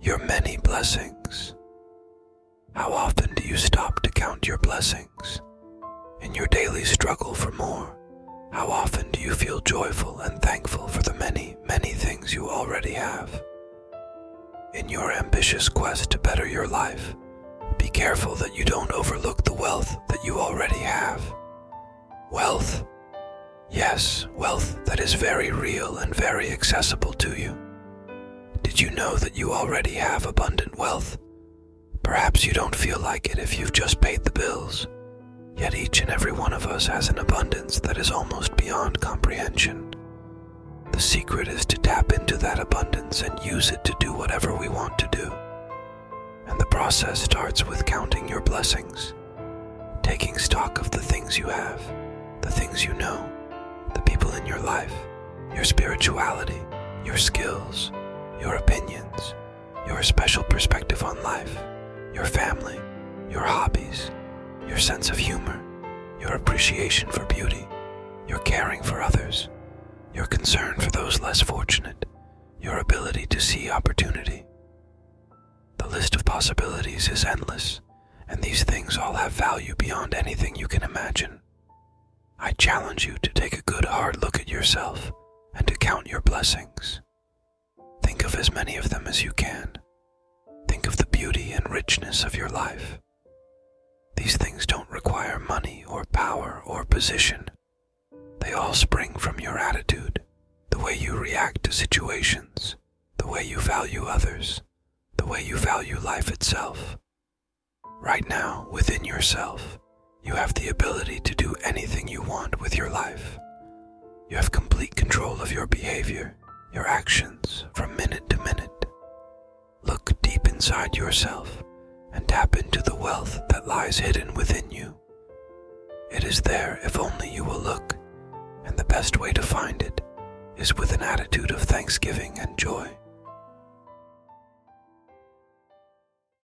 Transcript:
your many blessings. How often do you stop to count your blessings? In your daily struggle for more, how often do you feel joyful and thankful for the many, many things you already have? In your ambitious quest to better your life, be careful that you don't overlook the wealth that you already have. Wealth. Yes, wealth that is very real and very accessible to you. You know that you already have abundant wealth? Perhaps you don't feel like it if you've just paid the bills. Yet each and every one of us has an abundance that is almost beyond comprehension. The secret is to tap into that abundance and use it to do whatever we want to do. And the process starts with counting your blessings, taking stock of the things you have, the things you know, the people in your life, your spirituality, your skills, your opinions, your special perspective on life, your family, your hobbies, your sense of humor, your appreciation for beauty, your caring for others, your concern for those less fortunate, your ability to see opportunity. The list of possibilities is endless, and these things all have value beyond anything you can imagine. I challenge you to take a good hard look at yourself and to count your blessings. Of as many of them as you can. Think of the beauty and richness of your life. These things don't require money or power or position. They all spring from your attitude, the way you react to situations, the way you value others, the way you value life itself. Right now, within yourself, you have the ability to do anything you want with your life. You have complete control of your behavior, your actions, from inside yourself and tap into the wealth that lies hidden within you. It is there if only you will look, and the best way to find it is with an attitude of thanksgiving and joy.